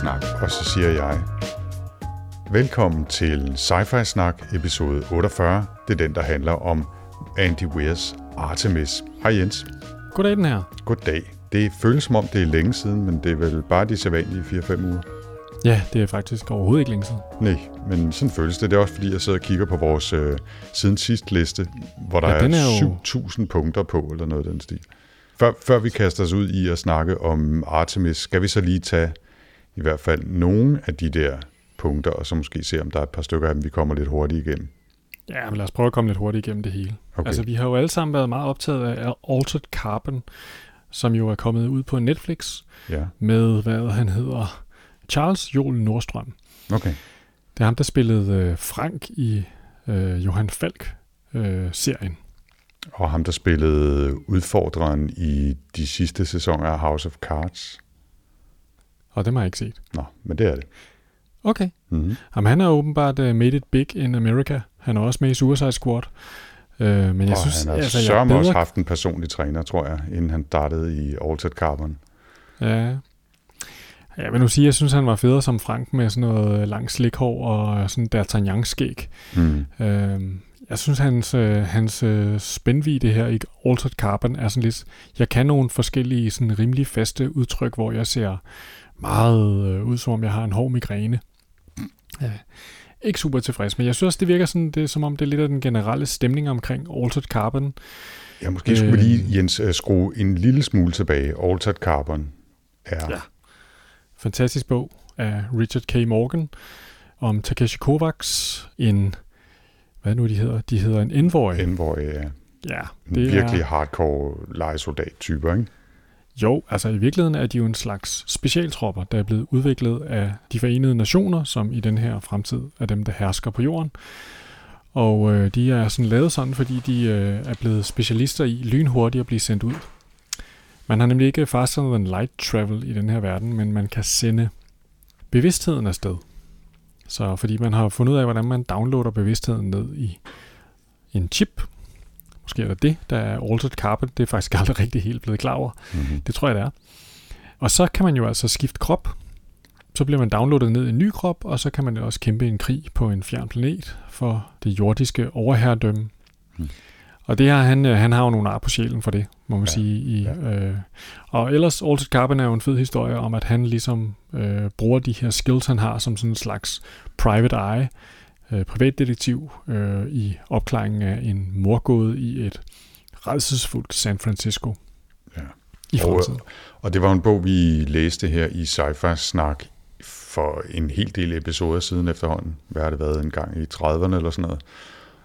Snak. Og så siger jeg, velkommen til Sci-Fi Snak episode 48. Det er den, der handler om Andy Weirs Artemis. Hej Jens. Goddag den her. Goddag. Det føles som om, det er længe siden, men det er vel bare de sædvanlige 4-5 uger. Ja, det er faktisk overhovedet ikke længe siden. Nej, men sådan føles det. Det er også fordi, jeg sidder og kigger på vores øh, siden sidst liste, hvor der Ja, ja, den er, er jo- 7.000 punkter på, eller noget af den stil. Før, før vi kaster os ud i at snakke om Artemis, skal vi så lige tage i hvert fald nogle af de der punkter, og så måske se, om der er et par stykker af dem, vi kommer lidt hurtigt igennem. Ja, men lad os prøve at komme lidt hurtigt igennem det hele. Okay. Altså, vi har jo alle sammen været meget optaget af Altered Carbon, som jo er kommet ud på Netflix Ja, med, hvad han hedder, Charles Joel Nordstrøm. okay. Det er ham, der spillede øh, Frank i øh, Johan Falk-serien. Og ham, der spillede udfordreren i de sidste sæsoner af House of Cards. Og dem har jeg ikke set. Nå, men det er det. Okay. Mm-hmm. Jamen, han har åbenbart uh, made it big in America. Han er også med i Suicide Squad. Uh, men jeg og synes, han har altså, er sørme også bedre... haft en personlig træner, tror jeg, inden han startede i Altered Carbon. Ja. Jeg vil nu sige, at jeg synes, han var federe som Frank med sådan noget langt slikhår og sådan D'Artagnan-skæg. Mm. Uh, jeg synes, hans, hans uh, spændvide her i Altered Carbon er sådan lidt... Jeg kan nogle forskellige sådan rimelig faste udtryk, hvor jeg ser meget uh, ud, som om jeg har en hård migræne. Ja. Ikke super tilfreds, men jeg synes også, det virker sådan, det er, som om det er lidt af den generelle stemning omkring Altered Carbon. Ja, måske skulle vi Øh. lige, Jens, øh, skrue en lille smule tilbage. Altered Carbon er... Ja. Fantastisk bog af Richard K. Morgan om Takeshi Kovacs, en, hvad nu de hedder? De hedder en envoy. En, hvor øh, ja, en det virkelig er, hardcore legesoldat-typer, ikke? Jo, altså i virkeligheden er de jo en slags specialtropper, der er blevet udviklet af de forenede nationer, som i den her fremtid er dem, der hersker på jorden. Og øh, de er sådan lavet sådan, fordi de øh, er blevet specialister i lynhurtigt at blive sendt ud. Man har nemlig ikke faster than light travel i den her verden, men man kan sende bevidstheden afsted. Så fordi man har fundet ud af, hvordan man downloader bevidstheden ned i en chip. Måske er det det, der er altered carbon. Det er faktisk aldrig rigtig helt blevet klar over. Mm-hmm. Det tror jeg, det er. Og så kan man jo altså skifte krop. Så bliver man downloadet ned i en ny krop, og så kan man jo også kæmpe en krig på en fjern planet for det jordiske overherredømme. Hmm. Og det her, han, øh, han har jo nogle ar på sjælen for det, må man Ja, sige. I, ja. øh, og ellers, Altered Carbon er jo en fed historie om, at han ligesom øh, bruger de her skills, han har som sådan en slags private eye, øh, privatdetektiv øh, i opklaringen af en morgåde i et redselsfuldt San Francisco Ja. i Og, fremtiden. og det var en bog, vi læste her i Sci-Fi Snak for en hel del episoder siden efterhånden. Hvad har det været en gang i 30'erne eller sådan noget?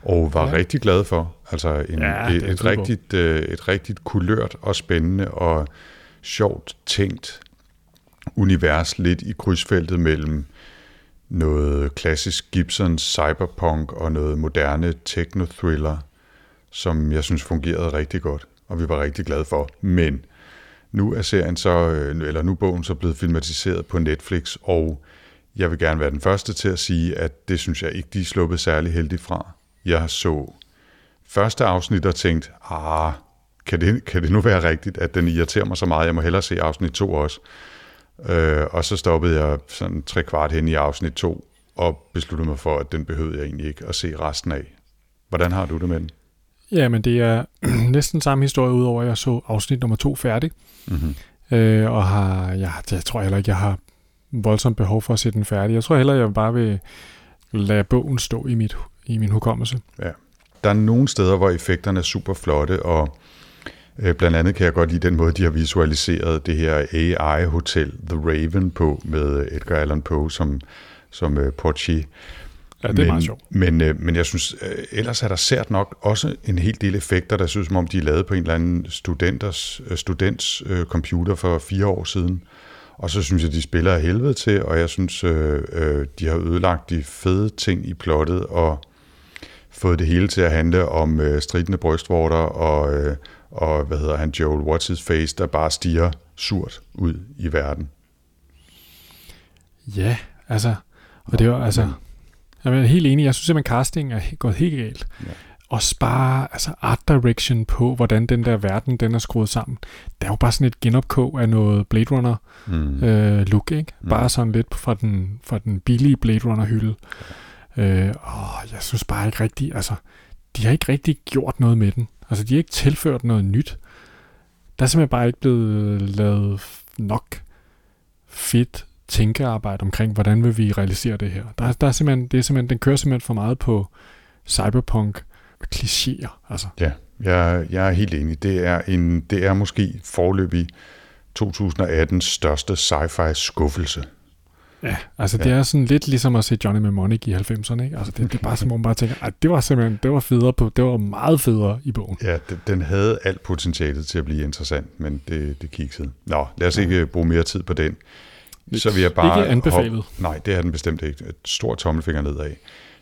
Og var ja. Rigtig glad for. Altså en, Ja, et, et, rigtigt, øh, et rigtigt kulørt og spændende og sjovt tænkt univers lidt i krydsfeltet mellem noget klassisk Gibson cyberpunk og noget moderne techno-thriller, som jeg synes fungerede rigtig godt, og vi var rigtig glade for. Men nu er serien så, øh, eller nu er bogen så blevet filmatiseret på Netflix, og jeg vil gerne være den første til at sige, at det synes jeg ikke, de er sluppet særlig heldigt fra. Jeg så første afsnit og tænkte, ah, kan det, kan det nu være rigtigt, at den irriterer mig så meget, jeg må hellere se afsnit 2 også. Øh, og så stoppede jeg sådan tre kvart hen i afsnit 2, og besluttede mig for, at den behøvede jeg egentlig ikke at se resten af. Hvordan har du det med den? Ja, men det er næsten samme historie, udover at jeg så afsnit nummer to færdig. Mm-hmm. Øh, og har, ja, jeg tror heller ikke, jeg har voldsomt behov for at se den færdig. Jeg tror heller, jeg bare vil lade bogen stå i, mit, i min hukommelse. Der er nogle steder, hvor effekterne er super flotte, og blandt andet kan jeg godt lide den måde, de har visualiseret det her AI-hotel The Raven på, med Edgar Allan Poe som, som øh, portier. Ja, det er men, meget sjovt. Men, øh, men jeg synes, øh, ellers er der sært nok også en hel del effekter, der synes, som om de er lavet på en eller anden studenters, øh, students øh, computer for fire år siden. Og så synes jeg, de spiller af helvede til, og jeg synes, øh, øh, de har ødelagt de fede ting i plottet, og fået det hele til at handle om øh, stridende brystvorter, og, øh, og hvad hedder han, Joel What's His Face, der bare stiger surt ud i verden. Ja, altså, og det var altså, jeg er helt enig, jeg synes simpelthen, casting er gået helt galt. Ja. Og bare altså art direction på, hvordan den der verden, den er skruet sammen. Det er jo bare sådan et genopkog af noget Blade Runner Mm. øh, look, ikke? Mm. Bare sådan lidt fra den, fra den billige Blade Runner hylde. Øh, og jeg synes bare ikke rigtigt, altså, de har ikke rigtig gjort noget med den. Altså, de har ikke tilført noget nyt. Der er simpelthen bare ikke blevet øh, lavet nok fedt tænkearbejde omkring, hvordan vil vi realisere det her. Der, der er simpelthen, det er simpelthen, den kører simpelthen for meget på cyberpunk klichéer. Altså, Ja, jeg, jeg er helt enig. Det er, en, det er måske forløbig 2018's største sci-fi skuffelse ja, altså ja. det er sådan lidt ligesom at se Johnny Mnemonic i 90'erne. Ikke? Altså, det, det er bare som om man bare tænker, at det var simpelthen, det var federe på, det var meget federe i bogen. Ja, den, den havde alt potentialet til at blive interessant, men det, det kiksede. Nå, lad os ikke bruge mere tid på den. Så vil jeg bare... Ikke anbefalet. Hoppe, nej, det er den bestemt ikke. Et stort tommelfinger nedad.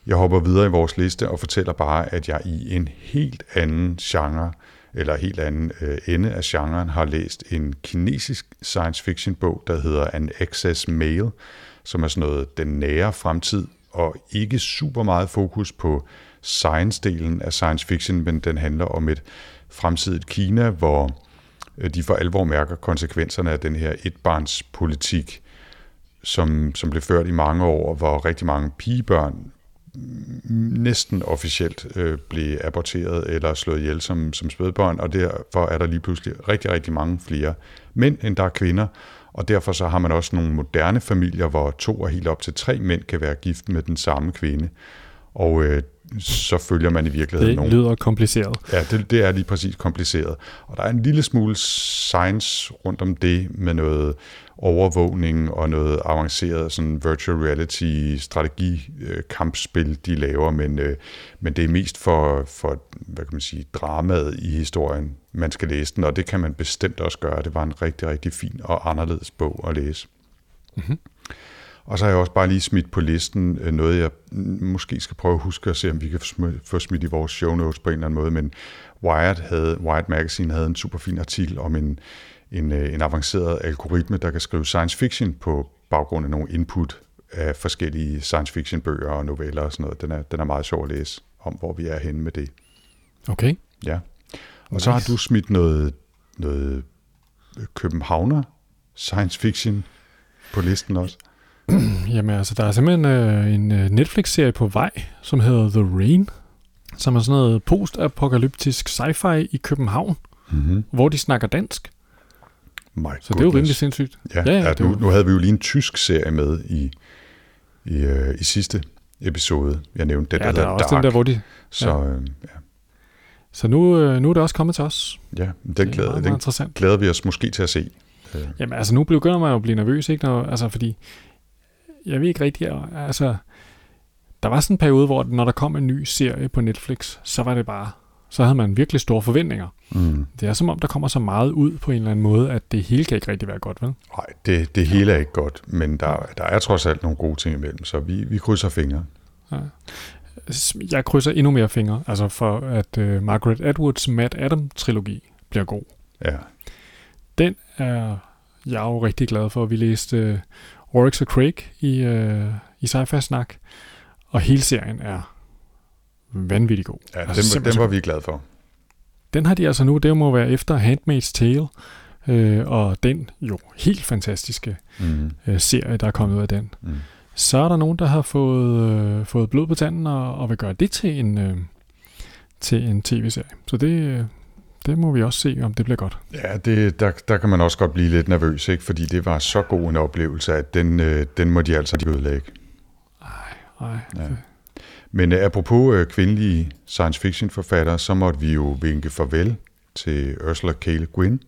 Jeg hopper videre i vores liste og fortæller bare, at jeg i en helt anden genre, eller helt anden øh, ende af genren, har læst en kinesisk science fiction bog, der hedder An Excess Mail, som er sådan noget den nære fremtid, og ikke super meget fokus på science-delen af science fiction, men den handler om et fremtidigt Kina, hvor øh, de for alvor mærker konsekvenserne af den her etbarnspolitik, som, som blev ført i mange år, hvor rigtig mange pigebørn mm, næsten officielt øh, blev aborteret eller slået ihjel som, som spædbørn, og derfor er der lige pludselig rigtig, rigtig mange flere mænd, end der er kvinder, og derfor så har man også nogle moderne familier, hvor to og helt op til tre mænd kan være gift med den samme kvinde, og øh, så følger man i virkeligheden Det nogle... lyder kompliceret. Ja, det, det er lige præcis kompliceret. Og der er en lille smule science rundt om det med noget overvågning og noget avanceret sådan virtual reality strategi øh, kampspil, de laver, men, øh, men det er mest for, for, hvad kan man sige, dramaet i historien, man skal læse den, og det kan man bestemt også gøre. Det var en rigtig, rigtig fin og anderledes bog at læse. Mm-hmm. Og så har jeg også bare lige smidt på listen øh, noget, jeg måske skal prøve at huske at se, om vi kan få smidt i vores show notes på en eller anden måde, men Wired, havde, Wired Magazine havde en super fin artikel om en, en, øh, en avanceret algoritme, der kan skrive science fiction på baggrund af nogle input af forskellige science fiction bøger og noveller og sådan noget. Den er, den er meget sjov at læse om, hvor vi er henne med det. Okay. Ja. Og Nice. så har du smidt noget, noget Københavner science fiction på listen også. Jamen altså, der er simpelthen øh, en øh, Netflix-serie på vej, som hedder The Rain, som er sådan noget post-apokalyptisk sci-fi i København, Mm-hmm. hvor de snakker dansk. My Så det er jo rimelig sindssygt. Ja, Ja, ja, ja, ja nu, var- nu havde vi jo lige en tysk serie med i, i, øh, i sidste episode. Jeg nævnte den, Ja, der der er hedder også Dark. den der, hvor de... Så øh, ja, Så nu, øh, nu er det også kommet til os. ja den, det er glæder, meget, meget den interessant. glæder vi os måske til at se. Øh, Jamen altså, nu begynder man jo at blive nervøs, ikke? Når, altså, fordi jeg ved ikke rigtigt, altså, der var sådan en periode, hvor når der kom en ny serie på Netflix, så var det bare, så havde man virkelig store forventninger. mm. Det er som om, der kommer så meget ud på en eller anden måde, at det hele kan ikke rigtig være godt, vel? Nej, det, det hele er ikke godt, men der, der er trods alt nogle gode ting imellem, så vi, vi krydser fingre. Jeg krydser endnu mere fingre, altså for at uh, Margaret Atwoods Matt Adam-trilogi bliver god. Ja, Den er jeg er jo rigtig glad for. Vi læste uh, Oryx og Craig i, uh, i Sci-Fi Snak, og hele serien er vanvittig god. ja Altså, den, den var vi glade for. Den har de altså nu, det må være efter Handmaid's Tale, øh, og den jo helt fantastiske Mm. øh, serie, der er kommet ud af den. Mm. Så er der nogen, der har fået, øh, fået blod på tanden og, og vil gøre det til en, øh, til en tv-serie. Så det, øh, det må vi også se, om det bliver godt. Ja, det, der, der kan man også godt blive lidt nervøs, ikke? fordi det var så god en oplevelse, at den, øh, den må de altså ikke ødelægge. Ej, Ja. Men øh, apropos øh, kvindelige science fiction forfattere, så måtte vi jo vinke farvel til Ursula K. Le Guin,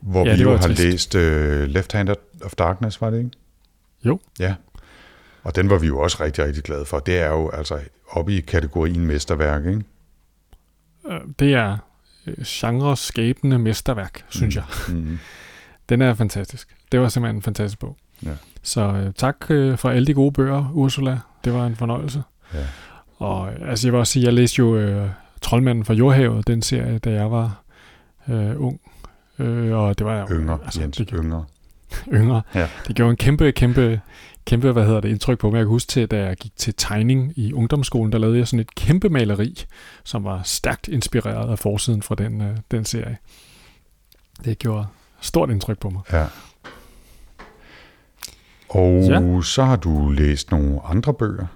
hvor Ja, vi jo har trist. læst øh, Left Hand of Darkness, var det ikke? Jo. Ja. Og den var vi jo også rigtig, rigtig glade for. Det er jo altså oppe i kategorien mesterværk, ikke? Det er genre-skabende mesterværk, synes jeg. Mm. Den er fantastisk. Det var simpelthen en fantastisk bog. Ja. Så øh, tak øh, for alle de gode bøger, Ursula. Det var en fornøjelse. Ja. Og øh, altså, jeg vil også sige, jeg læste jo øh, Troldmanden fra Jordhavet, den serie, da jeg var øh, ung. Øh, og det var Yngre, altså, Jens, det, yngre. yngre. Ja. Det gjorde en kæmpe, kæmpe, kæmpe, hvad hedder det, indtryk på mig. Jeg kan huske til, da jeg gik til tegning i ungdomsskolen, der lavede jeg sådan et kæmpe maleri, som var stærkt inspireret af forsiden fra den, øh, den serie. Det gjorde stort indtryk på mig. Ja. Og Ja. så har du læst nogle andre bøger.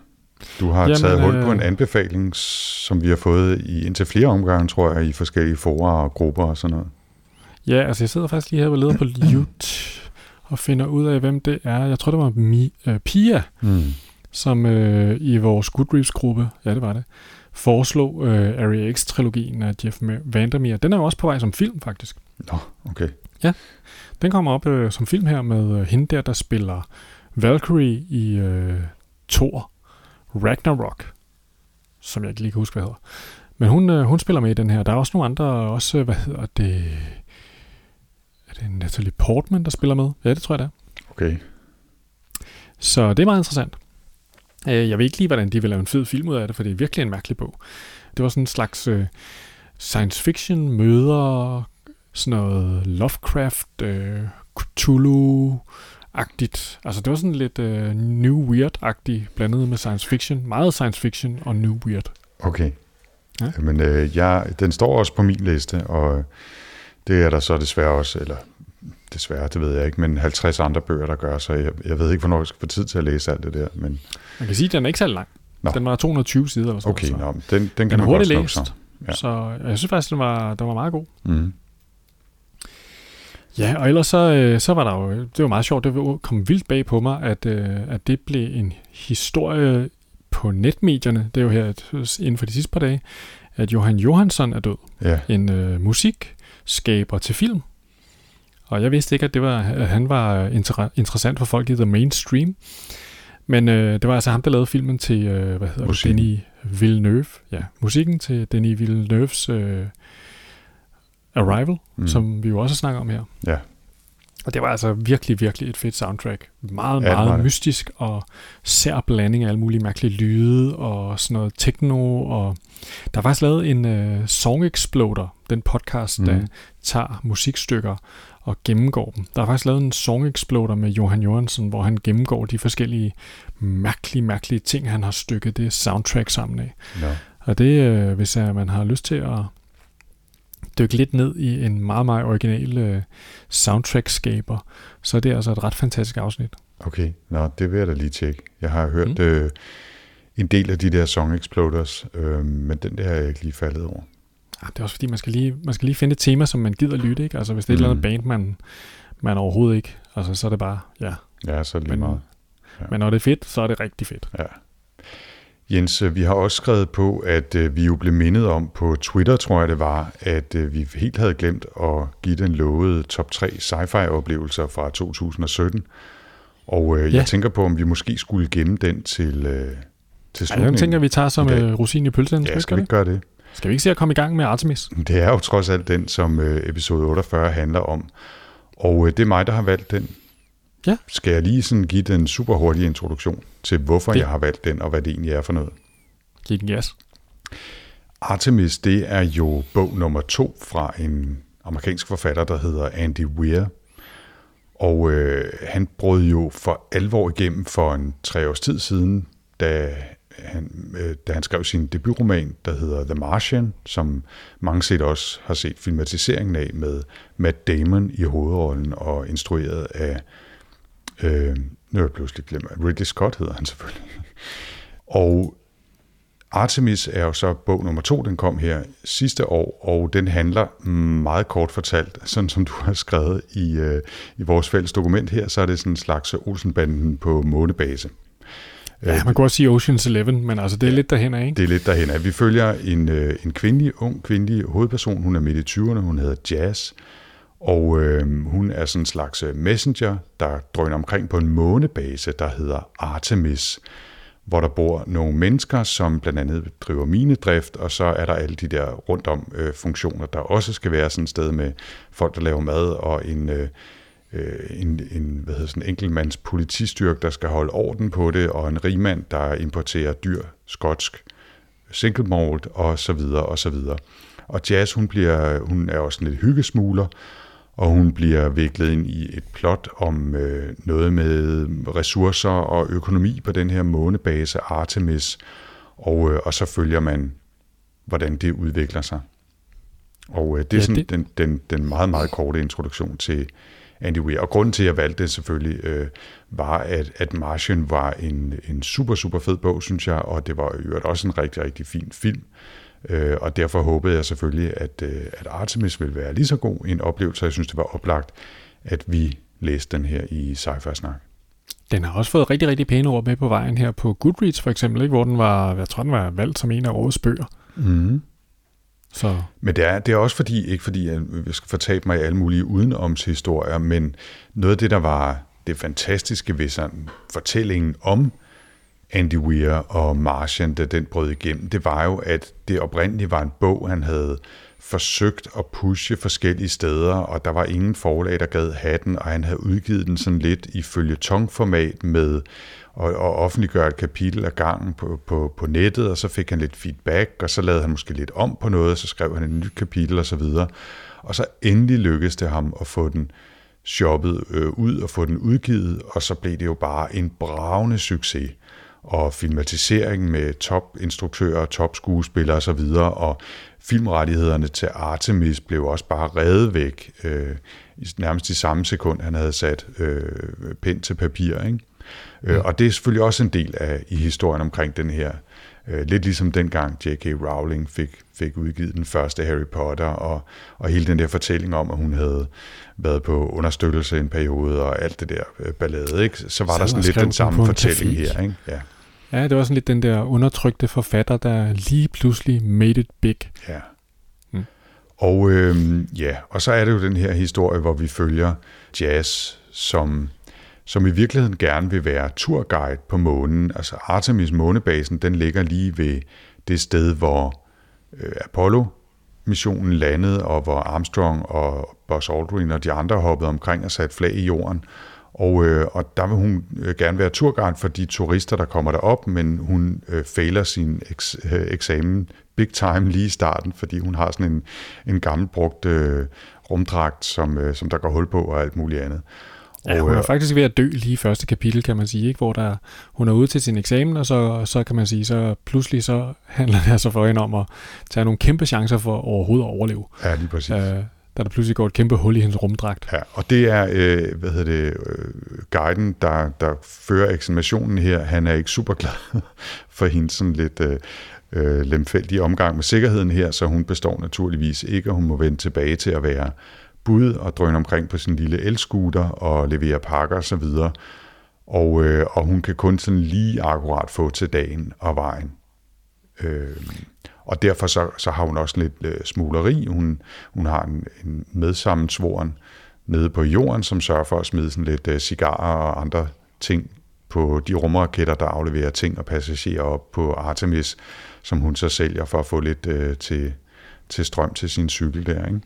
Du har Jamen, taget hul på øh, en anbefaling, som vi har fået i indtil flere omgange, tror jeg, i forskellige forer og grupper og sådan noget. Ja, altså jeg sidder faktisk lige her og leder på YouTube og finder ud af, hvem det er. Jeg tror, det var Mi, øh, Pia, Mm. som øh, i vores Goodreads-gruppe, ja det var det, foreslog øh, Area X-trilogien af Jeff Vandermeer. Den er jo også på vej som film, faktisk. Nå, okay. Den kommer op øh, som film her med øh, hende der, der spiller Valkyrie i øh, Thor Ragnarok, som jeg ikke lige kan huske, hvad hedder. Men hun, øh, hun spiller med i den her. Der er også nogle andre, også, øh, hvad hedder det, er det Natalie Portman, der spiller med? Ja, det tror jeg, det er. Okay. Så det er meget interessant. Øh, Jeg ved ikke lige, hvordan de vil lave en fed film ud af det, for det er virkelig en mærkelig bog. Det var sådan en slags øh, science fiction møder sådan noget Lovecraft, øh, Cthulhu-agtigt. Altså det var sådan lidt øh, New Weird-agtigt, blandet med science fiction. Meget science fiction og New Weird. Okay. Ja. Men øh, jeg, den står også på min liste, og det er der så desværre også, eller desværre, det ved jeg ikke, men 50 andre bøger, der gør, så jeg, jeg ved ikke, hvornår jeg skal få tid til at læse alt det der. Men Man kan sige, at den er ikke særlig lang. Nå. Den var 220 sider eller sådan okay, noget. nå, men den, den Den kan er man godt hurtigt læst. sig. Ja. Så jeg synes faktisk, den var, den var meget god. Mm. Ja, og ellers så, øh, så var der jo, det var meget sjovt, det kom vildt bag på mig, at, øh, at det blev en historie på netmedierne, det er jo her et, inden for de sidste par dage, at Johan Johansson er død. Ja, En øh, musikskaber til film. Og jeg vidste ikke, at, det var, at han var inter- interessant for folk i the mainstream. Men øh, det var altså ham, der lavede filmen til, øh, hvad hedder det, Musikken. Denis Villeneuve. Ja, musikken til Denis Villeneuves øh, Arrival, mm. som vi jo også snakker om her. Ja. Og det var altså virkelig, virkelig et fedt soundtrack. Meget, Ja, var meget mystisk og sær blanding af alle mulige mærkelige lyde og sådan noget techno. Og der er faktisk lavet en uh, Song Exploder, den podcast, mm. der tager musikstykker og gennemgår dem. Der er faktisk lavet en Song Exploder med Johan Johansson, hvor han gennemgår de forskellige mærkelige, mærkelige ting, han har stykket det soundtrack sammen af. Nå. Og det, øh, hvis øh, man har lyst til at dykke lidt ned i en meget, meget original øh, soundtrack-skaber, så er det altså et ret fantastisk afsnit. Okay, nå, det vil jeg da lige tjekke. Jeg har hørt Mm. mm. øh, en del af de der Song Exploders, øh, men den der er jeg ikke lige faldet over. Ja, det er også fordi, man skal, lige, man skal lige finde et tema, som man gider lytte. Ikke? Altså hvis det er et eller andet Mm. band, man, man overhovedet ikke, altså så er det bare, ja. Ja, så er det lige Men, meget. Ja. men når det er fedt, så er det rigtig fedt. Ja. Jens, vi har også skrevet på, at øh, vi jo blev mindet om på Twitter, tror jeg det var, at øh, vi helt havde glemt at give den lovede top 3 sci-fi oplevelser fra 2017. Og øh, Ja. ja. jeg tænker på, om vi måske skulle gemme den til, øh, til slutningen. den tænker vi tager som øh, rosin i pølsen. Ja, Skal, vi ikke gøre det? skal vi ikke se at komme i gang med Artemis? Det er jo trods alt den, som øh, episode 48 handler om. Og øh, det er mig, der har valgt den. Ja. Skal jeg lige sådan give den super hurtige introduktion til, hvorfor Det- jeg har valgt den, og hvad det egentlig er for noget? Giv den gas. Artemis, det er jo bog nummer to fra en amerikansk forfatter, der hedder Andy Weir. Og øh, han brød jo for alvor igennem for en tre års tid siden, da han, øh, da han skrev sin debutroman, der hedder The Martian, som mange set også har set filmatiseringen af med Matt Damon i hovedrollen og instrueret af, øh, nu er jeg pludselig glemt, Ridley Scott hedder han selvfølgelig. Og Artemis er jo så bog nummer to, den kom her sidste år, og den handler meget kort fortalt, sådan som du har skrevet i, øh, i vores fælles dokument her, så er det sådan en slags Olsenbanden på månebase. Ja, man kunne også sige Ocean's Eleven, men altså det er lidt derhen af, ikke? Det er lidt derhen af. Vi følger en, øh, en kvindelig, ung kvindelig hovedperson. Hun er midt i 20'erne. Hun hedder Jazz. Og øh, hun er sådan en slags øh, messenger, der drøner omkring på en månebase, der hedder Artemis, hvor der bor nogle mennesker, som blandt andet driver minedrift, og så er der alle de der rundt om øh, funktioner, der også skal være sådan et sted med folk, der laver mad, og en, øh, øh, en, en hvad hedder sådan, enkeltmands politistyrke, der skal holde orden på det, og en rigmand, der importerer dyr, skotsk, single malt, og så videre, og så videre. Og Jazz, hun, bliver, hun er også en lidt hyggesmugler, og hun bliver viklet ind i et plot om øh, noget med ressourcer og økonomi på den her månebase Artemis, og, øh, og så følger man, hvordan det udvikler sig. Og øh, det er Ja, sådan det- Den, den, den meget, meget korte introduktion til Andy Weir. Og grunden til, at jeg valgte det selvfølgelig, øh, var, at, at Martian var en, en super, super fed bog, synes jeg, og det var i øvrigt også en rigtig, rigtig fin film. Øh, og derfor håbede jeg selvfølgelig, at, øh, at Artemis ville være lige så god en oplevelse, jeg synes, det var oplagt, at vi læste den her i Sci-Fi Snak. Den har også fået rigtig, rigtig pæne ord med på vejen her på Goodreads for eksempel, ikke? hvor den var, jeg tror, den var valgt som en af årets bøger. Mm. Så Men det er, det er også fordi, ikke fordi jeg skal fortabe mig i alle mulige udenomshistorier, men noget af det, der var det fantastiske ved sådan fortællingen om Andy Weir og Martian, da den brød igennem, det var jo, at det oprindeligt var en bog, han havde forsøgt at pushe forskellige steder, og der var ingen forlag, der gad have den, og han havde udgivet den sådan lidt i følgetongformat med at, at offentliggøre et kapitel af gangen på, på, på nettet, og så fik han lidt feedback, og så lavede han måske lidt om på noget, og så skrev han et nyt kapitel og så videre. Og så endelig lykkedes det ham at få den shoppet øh, ud og få den udgivet, og så blev det jo bare en bravende succes. Og filmatiseringen med topinstruktører, topskuespillere osv., og filmrettighederne til Artemis blev også bare revet væk, øh, i nærmest i samme sekund, han havde sat øh, pen til papir. Ikke? Øh, og det er selvfølgelig også en del af i historien omkring den her, øh, lidt ligesom dengang J.K. Rowling fik, fik udgivet den første Harry Potter, og, og hele den der fortælling om, at hun havde været på understøttelse en periode, og alt det der øh, ballade, ikke? så var Sad der sådan lidt den samme fortælling her. Ikke? Ja. Ja, det var sådan lidt den der undertrykte forfatter, der lige pludselig made it big. Ja. Mm. Og øhm, ja, og så er det jo den her historie, hvor vi følger Jazz, som, som i virkeligheden gerne vil være turguide på månen. Altså Artemis månebasen, den ligger lige ved det sted, hvor øh, Apollo-missionen landede, og hvor Armstrong og Buzz Aldrin og de andre hoppede omkring og satte flag i jorden. Og, øh, og der vil hun øh, gerne være turguide for de turister, der kommer derop, men hun øh, fejler sin eks, øh, eksamen big time lige i starten, fordi hun har sådan en, en gammel brugt øh, rumdragt, som, øh, som der går hul på og alt muligt andet. Ja, hun er faktisk ved at dø lige i første kapitel, kan man sige, ikke? hvor der, hun er ude til sin eksamen, og så, så kan man sige, så pludselig så handler det altså for hende om at tage nogle kæmpe chancer for overhovedet at overleve. Ja, lige præcis. Øh, da der pludselig går et kæmpe hul i hendes rumdragt. Ja, og det er, øh, hvad hedder det, øh, guiden, der, der fører eksamationen her, han er ikke super glad for hendes sådan lidt øh, øh, lemfældige omgang med sikkerheden her, så hun består naturligvis ikke, og hun må vende tilbage til at være bud og drøne omkring på sin lille elskuter og levere pakker osv. Og, øh, og hun kan kun sådan lige akkurat få til dagen og vejen. Øh, og derfor så, så har hun også lidt øh, smugleri. Hun, hun har en, en medsammensvoren nede på jorden, som sørger for at smide sådan lidt øh, cigarer og andre ting på de rumraketter, der afleverer ting og passagerer op på Artemis, som hun så sælger for at få lidt øh, til, til strøm til sin cykel der, ikke?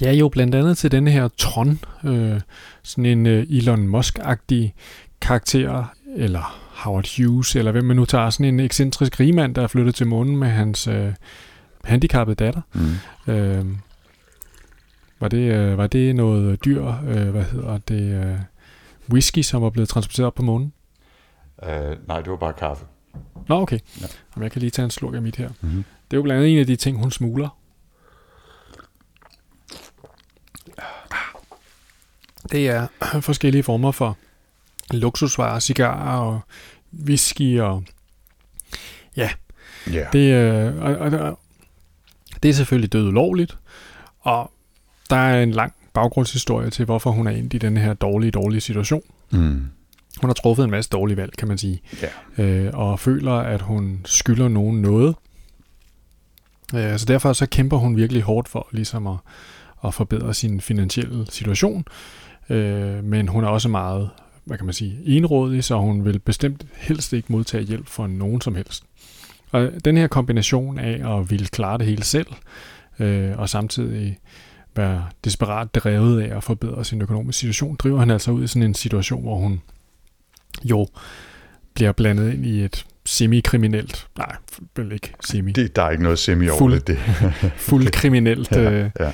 Ja, jo, blandt andet til denne her Tron, øh, sådan en øh, Elon Musk-agtig karakter, eller Howard Hughes, eller hvem man nu tager, sådan en ekscentrisk rigmand, der er flyttet til månen med hans øh, handicappede datter. Mm. Øh, var, det, øh, var det noget dyr, øh, hvad hedder det, øh, whisky, som var blevet transporteret op på månen? Uh, nej, det var bare kaffe. Nå, okay. Ja. Jamen, jeg kan lige tage en slurk af mit her. Mm-hmm. Det er jo blandt andet en af de ting, hun smugler. Det er forskellige former for luksusvarer, cigarer og whisky og ja, Ja, det, øh, og, og, og, det er selvfølgelig død ulovligt, og der er en lang baggrundshistorie til, hvorfor hun er endt i den her dårlige, dårlige situation. mm. Hun har truffet en masse dårlige valg, kan man sige, ja. øh, og føler, at hun skylder nogen noget. Øh, så derfor så kæmper hun virkelig hårdt for ligesom at, at forbedre sin finansielle situation. Øh, men hun er også meget, hvad kan man sige, enrådig, så hun vil bestemt helst ikke modtage hjælp fra nogen som helst. Og den her kombination af at ville klare det hele selv, øh, og samtidig være desperat drevet af at forbedre sin økonomiske situation, driver han altså ud i sådan en situation, hvor hun jo bliver blandet ind i et semi-kriminelt, nej, vel ikke semi. Det, der er ikke noget semi over Fuld- det. Fuldt kriminelt. ja, øh, ja.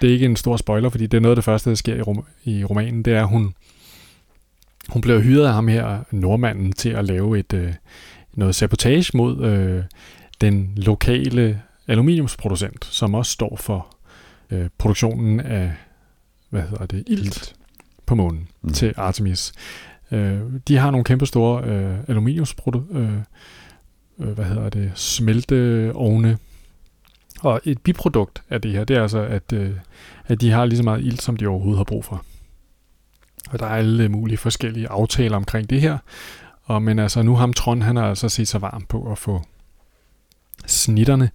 Det er ikke en stor spoiler, fordi det er noget af det første, der sker i, rom- i romanen. Det er, at hun, hun bliver hyret af ham her, nordmanden, til at lave et øh, noget sabotage mod øh, den lokale aluminiumsproducent, som også står for øh, produktionen af, hvad hedder det, ilt på månen Mm. til Artemis. Øh, de har nogle kæmpe store øh, aluminiumsprodu- øh, øh, hvad hedder det, smelteovne. Og et biprodukt af det her, det er altså, at, øh, at de har lige så meget ilt, som de overhovedet har brug for. Og der er alle mulige forskellige aftaler omkring det her. Og, men altså, nu ham Trond, han har altså set sig varm på at få snitterne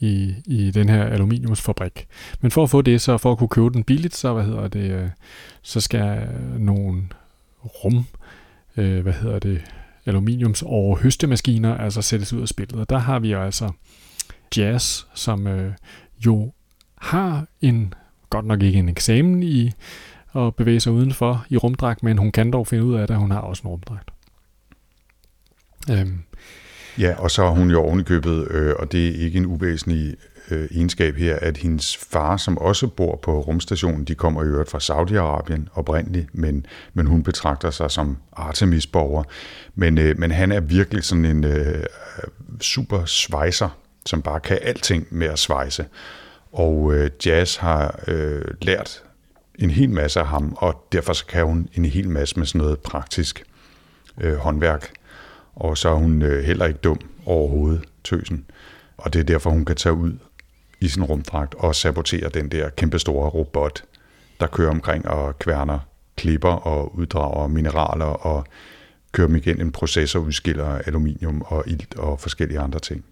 i, i den her aluminiumsfabrik. Men for at få det, så for at kunne købe den billigt, så, hvad hedder det, øh, så skal nogle rum, øh, hvad hedder det, aluminiums og høstemaskiner altså sættes ud af spillet. Og der har vi altså Jazz, som øh, jo har en, godt nok ikke en eksamen i at bevæge sig udenfor i rumdragt, men hun kan dog finde ud af det, at hun har også en rumdragt. Øhm, Ja, og så har hun jo ovenikøbet, øh, og det er ikke en uvæsentlig øh, egenskab her, at hendes far, som også bor på rumstationen, de kommer i øvrigt fra Saudi-Arabien oprindeligt, men, men hun betragter sig som Artemis-borger. Men, øh, men han er virkelig sådan en øh, super svejser, som bare kan alting med at svejse. Og øh, Jazz har øh, lært en hel masse af ham, og derfor så kan hun en hel masse med sådan noget praktisk øh, håndværk. Og så er hun øh, heller ikke dum overhovedet, tøsen. Og det er derfor, hun kan tage ud i sin rumdragt og sabotere den der kæmpestore robot, der kører omkring og kværner klipper og uddrager mineraler og kører dem igennem en proces og udskiller aluminium og ilt og forskellige andre ting.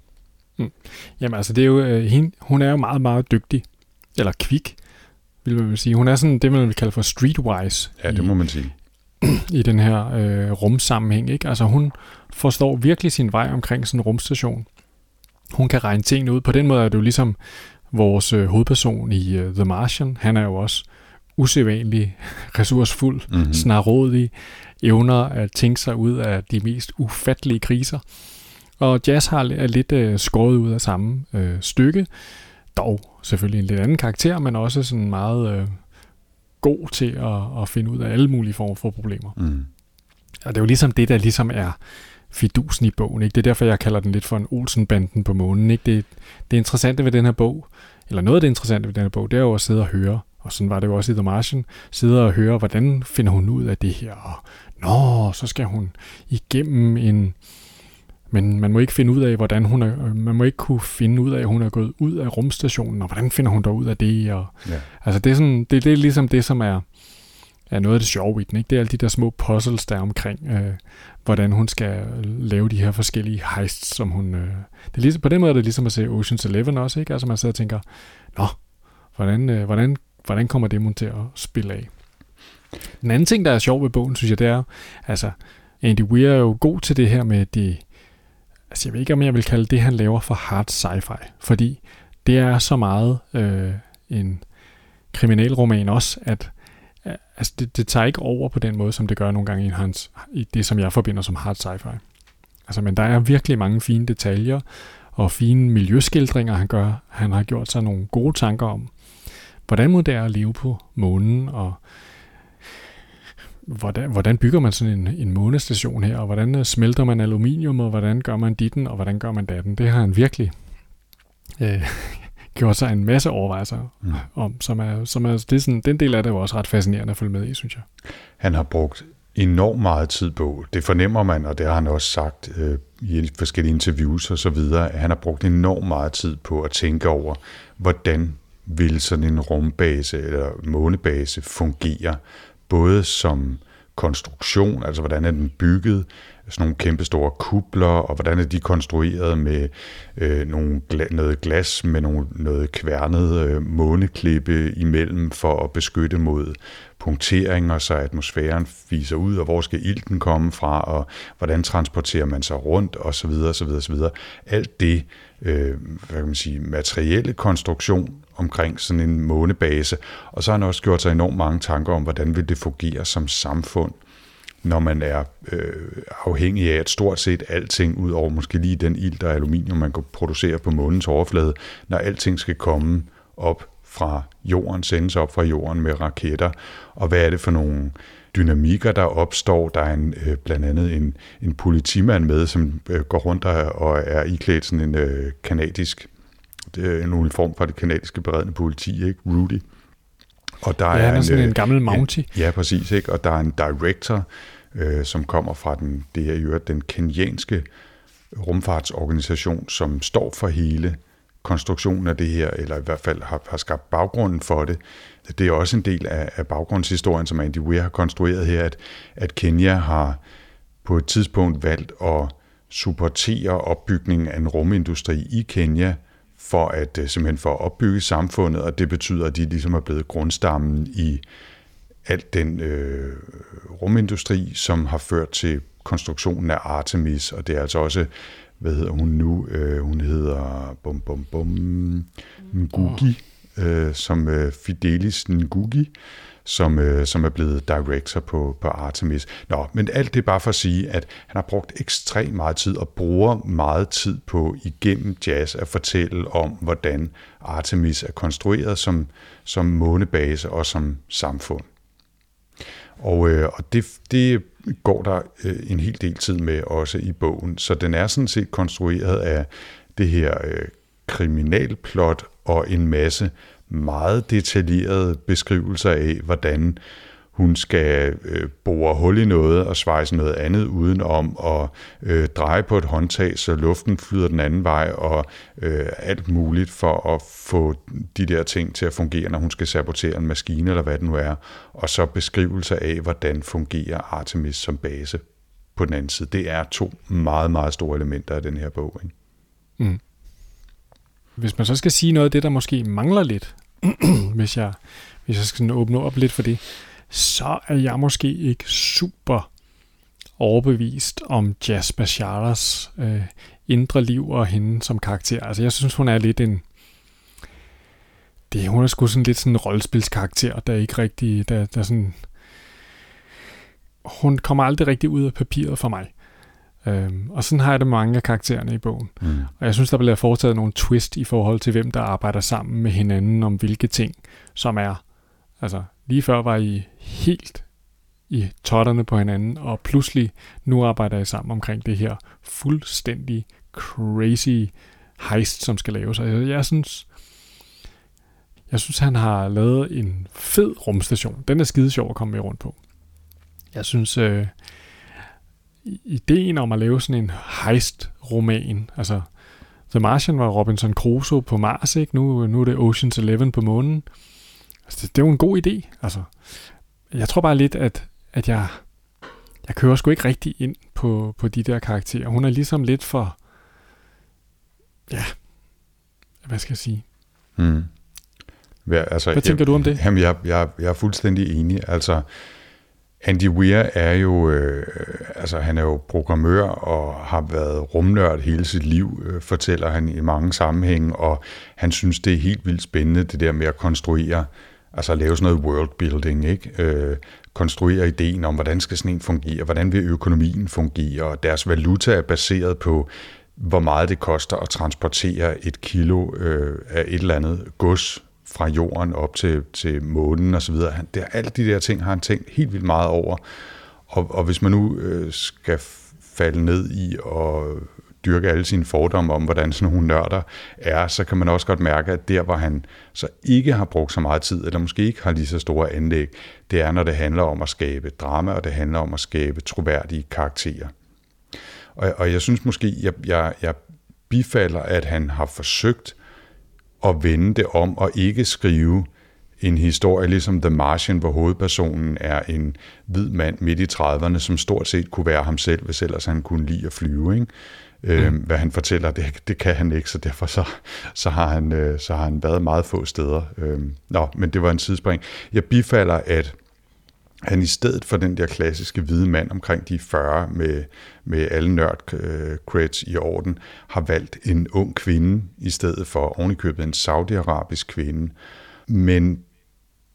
Mm. Jamen altså, det er jo, øh, hende, hun er jo meget, meget dygtig. Eller kvik, vil man sige. Hun er sådan det, man vil kalde for streetwise Ja, det i, må man sige. i den her øh, rumsammenhæng. Ikke? Altså, hun forstår virkelig sin vej omkring sådan en rumstation. Hun kan regne tingene ud. På den måde er det jo ligesom vores øh, hovedperson i øh, The Martian. Han er jo også usædvanlig ressourcefuld, Mhm. mm-hmm. snarådig, evner at tænke sig ud af de mest ufattelige kriser. Og Jazz har er lidt øh, skåret ud af samme øh, stykke, dog selvfølgelig en lidt anden karakter, men også sådan meget øh, god til at, at finde ud af alle mulige former for problemer. Mm. Og det er jo ligesom det, der ligesom er fidusen i bogen. Ikke? Det er derfor, jeg kalder den lidt for en Olsenbanden på månen. Ikke? Det, det interessante ved den her bog, eller noget af det interessante ved den her bog, det er jo at sidde og høre, og sådan var det jo også i The Martian, sidde og høre, hvordan finder hun ud af det her, og nå, så skal hun igennem en... Men man må ikke finde ud af, hvordan hun er, man må ikke kunne finde ud af, at hun er gået ud af rumstationen, og hvordan finder hun dog ud af det, og Ja. Altså det er, sådan, det, det er ligesom det, som er, er noget af det sjove i den. Ikke? Det er alle de der små puzzles, der er omkring, øh, hvordan hun skal lave de her forskellige heists, som hun... Øh, det er ligesom, på den måde er det ligesom at se Ocean's Eleven også, ikke? Altså man sidder og tænker, nå, hvordan, øh, hvordan, hvordan kommer det mon til at spille af? Den anden ting, der er sjov ved bogen, synes jeg, det er, altså, Andy Weir er jo god til det her med det, altså jeg ved ikke, om jeg vil kalde det, han laver for hard sci-fi, fordi det er så meget øh, en kriminalroman også, at øh, altså det, det tager ikke over på den måde, som det gør nogle gange i, hans, i det, som jeg forbinder som hard sci-fi. Altså, men der er virkelig mange fine detaljer og fine miljøskildringer, han gør. Han har gjort sig nogle gode tanker om, hvordan må det er at leve på månen, og hvordan, hvordan bygger man sådan en, en månestation her, og hvordan øh, smelter man aluminium, og hvordan gør man ditten, og hvordan gør man datten. Det har han virkelig øh, gjort sig en masse overvejelser Mm. om, som er, som er det er sådan, den del af det er også ret fascinerende at følge med i, synes jeg. Han har brugt enormt meget tid på, det fornemmer man, og det har han også sagt øh, i forskellige interviews og så videre, at han har brugt enormt meget tid på at tænke over, hvordan vil sådan en rumbase eller månebase fungere, både som konstruktion, altså hvordan er den bygget, sådan nogle kæmpe store kubler, og hvordan er de konstrueret med øh, nogle, noget glas med nogle, noget kværnet øh, måneklippe imellem for at beskytte mod punkteringer, så atmosfæren viser ud, og hvor skal ilten komme fra, og hvordan transporterer man sig rundt, og så videre, så videre, så videre. Alt det, øh, hvad kan man sige, materielle konstruktion omkring sådan en månebase, og så har han også gjort sig enormt mange tanker om, hvordan vil det fungere som samfund, når man er øh, afhængig af, at stort set alting, ud over måske lige den ilt og aluminium, man kan producere på månens overflade, når alting skal komme op fra jorden, sendes op fra jorden med raketter, og hvad er det for nogle dynamikker, der opstår. Der er en, øh, blandt andet en, en politimand med, som øh, går rundt og er iklædt sådan en øh, kanadisk, det er en uniform fra det kanadiske beredende politi, ikke? Rudy. Og der ja, er, en, sådan en gammel Mountie. Ja, præcis. Ikke? Og der er en director, øh, som kommer fra den, det er jo den kenyanske rumfartsorganisation, som står for hele konstruktionen af det her, eller i hvert fald har, har skabt baggrunden for det. Det er også en del af, af baggrundshistorien, som Andy Weir har konstrueret her, at, at Kenya har på et tidspunkt valgt at supportere opbygningen af en rumindustri i Kenya, for at øh, simpelthen for at opbygge samfundet, og det betyder, at de ligesom er blevet grundstammen i alt den øh, rumindustri, som har ført til konstruktionen af Artemis, og det er altså også hvad hedder hun nu? Øh, hun hedder bum, bum, bum, Ngugi, øh, som øh, Fidelis Ngugi, som, øh, som er blevet director på, på Artemis. Nå, men alt det er bare for at sige, at han har brugt ekstremt meget tid og bruger meget tid på igennem jazz at fortælle om, hvordan Artemis er konstrueret som, som månebase og som samfund. Og, øh, og det, det går der øh, en hel del tid med også i bogen. Så den er sådan set konstrueret af det her øh, kriminalplot og en masse meget detaljerede beskrivelser af, hvordan hun skal øh, bore hul i noget og svejse noget andet udenom og øh, dreje på et håndtag, så luften flyder den anden vej og øh, alt muligt for at få de der ting til at fungere, når hun skal sabotere en maskine eller hvad det nu er. Og så beskrivelser af, hvordan fungerer Artemis som base på den anden side. Det er to meget, meget store elementer af den her bog. Ikke? Mm. Hvis man så skal sige noget af det, der måske mangler lidt, hvis jeg, hvis jeg skal åbne op lidt for det, så er jeg måske ikke super overbevist om Jazz Basharas øh, indre liv og hende som karakter. Altså jeg synes, hun er lidt en... Det, hun er sgu sådan lidt sådan en rollespilskarakter, der ikke rigtig... Der, der sådan, hun kommer aldrig rigtig ud af papiret for mig. Øhm, og sådan har jeg det mange af karaktererne i bogen. Mm. Og jeg synes, der bliver foretaget nogle twist i forhold til, hvem der arbejder sammen med hinanden om hvilke ting, som er altså Lige før var I helt i totterne på hinanden, og pludselig nu arbejder I sammen omkring det her fuldstændig crazy heist, som skal laves. Og jeg, jeg synes, jeg synes, han har lavet en fed rumstation. Den er skide sjov at komme med rundt på. Jeg synes, øh, ideen om at lave sådan en heist-roman, altså The Martian var Robinson Crusoe på Mars, ikke? Nu, nu er det Ocean's Eleven på månen. Altså, det, det er jo en god idé. Altså, jeg tror bare lidt, at, at jeg, jeg kører sgu ikke rigtig ind på, på de der karakterer. Hun er ligesom lidt for... Ja, hvad skal jeg sige? Hmm. Ja, altså, hvad tænker jeg, du om det? Jamen, jeg, jeg, jeg er fuldstændig enig. Altså, Andy Weir er jo, øh, altså han er jo programmør og har været rumnørd hele sit liv, øh, fortæller han i mange sammenhænge, og han synes, det er helt vildt spændende, det der med at konstruere Altså at lave sådan noget worldbuilding, ikke? Øh, konstruere ideen om, hvordan skal sådan en fungere, hvordan vil økonomien fungere, og deres valuta er baseret på, hvor meget det koster at transportere et kilo øh, af et eller andet gods fra jorden op til, til månen osv. Det, alle de der ting har han tænkt helt vildt meget over. Og, og hvis man nu øh, skal falde ned i og dyrke alle sine fordomme om, hvordan sådan nogle nørder er, så kan man også godt mærke, at der, hvor han så ikke har brugt så meget tid, eller måske ikke har lige så store anlæg, det er, når det handler om at skabe drama, og det handler om at skabe troværdige karakterer. Og, og jeg synes måske, jeg, jeg, jeg bifalder, at han har forsøgt at vende det om og ikke skrive en historie ligesom The Martian, hvor hovedpersonen er en hvid mand midt i 30'erne, som stort set kunne være ham selv, hvis ellers han kunne lide at flyve. Ikke? Øh, Hvad han fortæller, det, det kan han ikke, så derfor så, så, har han, øh, så har han været meget få steder. Øh, nå, men det var en sidespring. Jeg bifalder, at han i stedet for den der klassiske hvide mand omkring de 40 med, med alle nørd øh, creds i orden, har valgt en ung kvinde i stedet for ovenikøbet en saudiarabisk kvinde. Men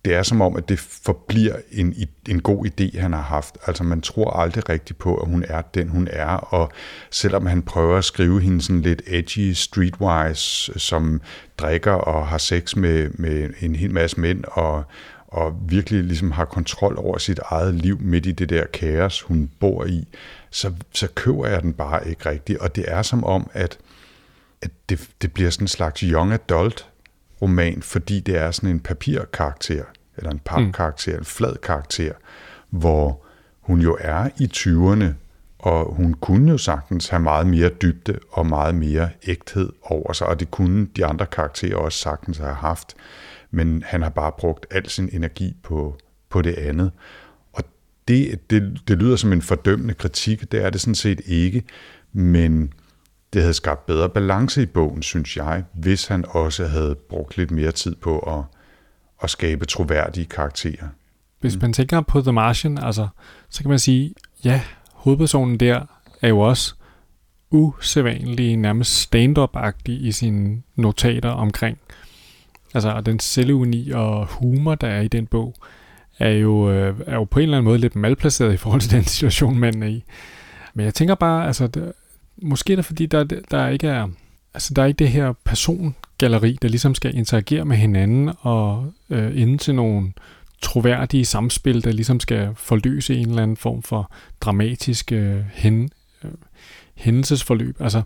det er som om, at det forbliver en, en god idé, han har haft. Altså man tror aldrig rigtigt på, at hun er den, hun er, og selvom han prøver at skrive hende sådan lidt edgy, streetwise, som drikker og har sex med, med en hel masse mænd, og, og virkelig ligesom har kontrol over sit eget liv midt i det der kaos, hun bor i, så, så køber jeg den bare ikke rigtigt. Og det er som om, at, at det, det bliver sådan en slags young adult roman, fordi det er sådan en papirkarakter, eller en papkarakter, mm. en flad karakter, hvor hun jo er i 20'erne, og hun kunne jo sagtens have meget mere dybde og meget mere ægthed over sig, og det kunne de andre karakterer også sagtens have haft men han har bare brugt al sin energi på, på det andet. Og det, det, det lyder som en fordømmende kritik, det er det sådan set ikke, men det havde skabt bedre balance i bogen, synes jeg, hvis han også havde brugt lidt mere tid på at, at skabe troværdige karakterer. Hvis man tænker på The Martian, altså, så kan man sige, ja, hovedpersonen der er jo også usædvanlig, nærmest stand-up-agtig i sine notater omkring Altså, og den selvuni og humor, der er i den bog, er jo, øh, er jo på en eller anden måde lidt malplaceret i forhold til den situation, manden er i. Men jeg tænker bare, altså, det, måske er det fordi, der, der ikke er, altså, der er ikke det her persongalleri, der ligesom skal interagere med hinanden og øh, inde til nogle troværdige samspil, der ligesom skal forløse en eller anden form for dramatisk øh, hen, øh, hændelsesforløb. Altså,